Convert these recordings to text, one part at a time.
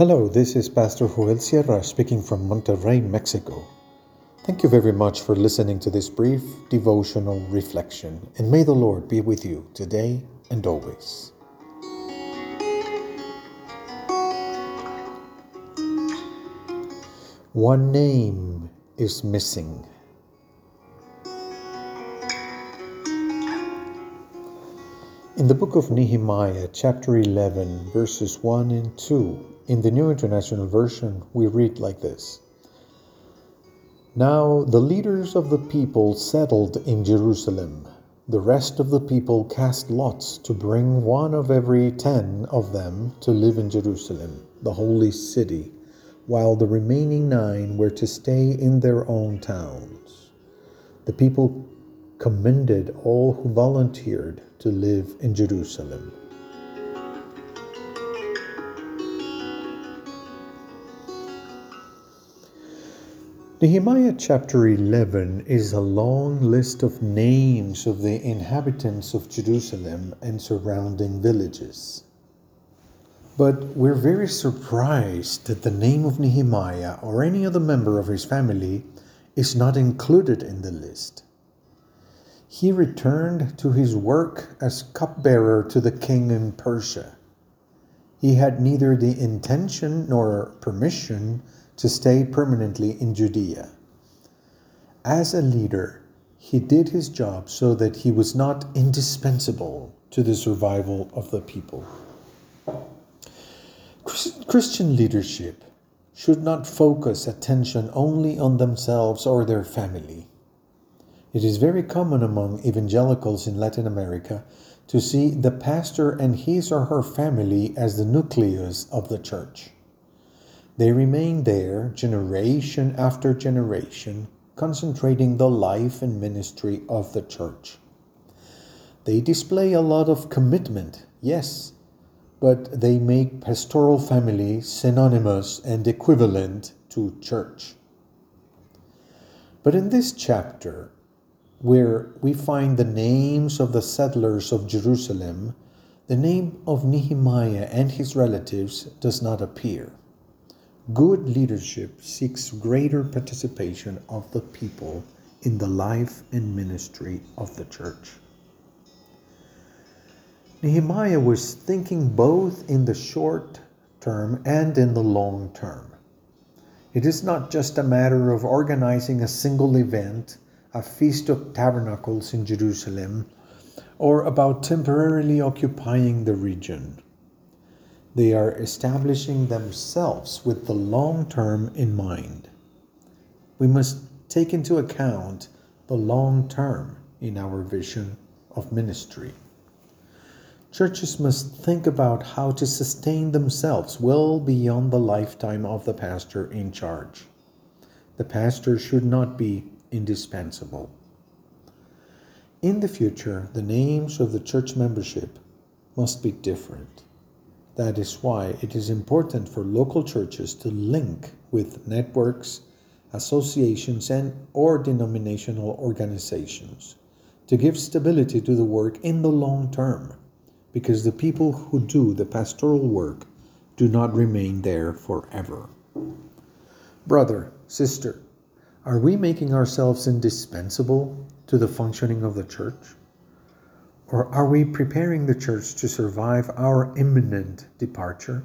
Hello, this is Pastor Joel Sierra speaking from Monterrey, Mexico. Thank you very much for listening to this brief devotional reflection, and may the Lord be with you today and always. One name is missing. In the book of Nehemiah, chapter 11, verses 1 and 2, in the New International Version, we read like this Now the leaders of the people settled in Jerusalem. The rest of the people cast lots to bring one of every ten of them to live in Jerusalem, the holy city, while the remaining nine were to stay in their own towns. The people commended all who volunteered to live in Jerusalem. Nehemiah chapter 11 is a long list of names of the inhabitants of Jerusalem and surrounding villages. But we're very surprised that the name of Nehemiah or any other member of his family is not included in the list. He returned to his work as cupbearer to the king in Persia. He had neither the intention nor permission to stay permanently in Judea. As a leader, he did his job so that he was not indispensable to the survival of the people. Christian leadership should not focus attention only on themselves or their family. It is very common among evangelicals in Latin America to see the pastor and his or her family as the nucleus of the church. They remain there generation after generation, concentrating the life and ministry of the church. They display a lot of commitment, yes, but they make pastoral family synonymous and equivalent to church. But in this chapter, where we find the names of the settlers of Jerusalem, the name of Nehemiah and his relatives does not appear. Good leadership seeks greater participation of the people in the life and ministry of the church. Nehemiah was thinking both in the short term and in the long term. It is not just a matter of organizing a single event, a Feast of Tabernacles in Jerusalem, or about temporarily occupying the region. They are establishing themselves with the long term in mind. We must take into account the long term in our vision of ministry. Churches must think about how to sustain themselves well beyond the lifetime of the pastor in charge. The pastor should not be indispensable. In the future, the names of the church membership must be different. That is why it is important for local churches to link with networks, associations, and or denominational organizations to give stability to the work in the long term because the people who do the pastoral work do not remain there forever. Brother, sister, are we making ourselves indispensable to the functioning of the church? Or are we preparing the church to survive our imminent departure?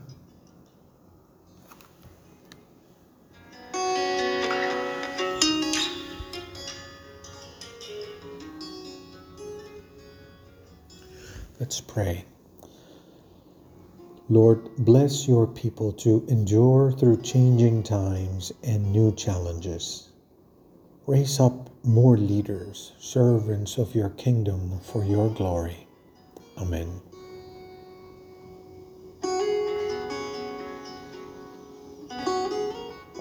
Let's pray. Lord, bless your people to endure through changing times and new challenges. Raise up more leaders, servants of your kingdom for your glory. Amen.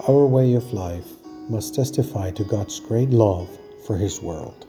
Our way of life must testify to God's great love for His world.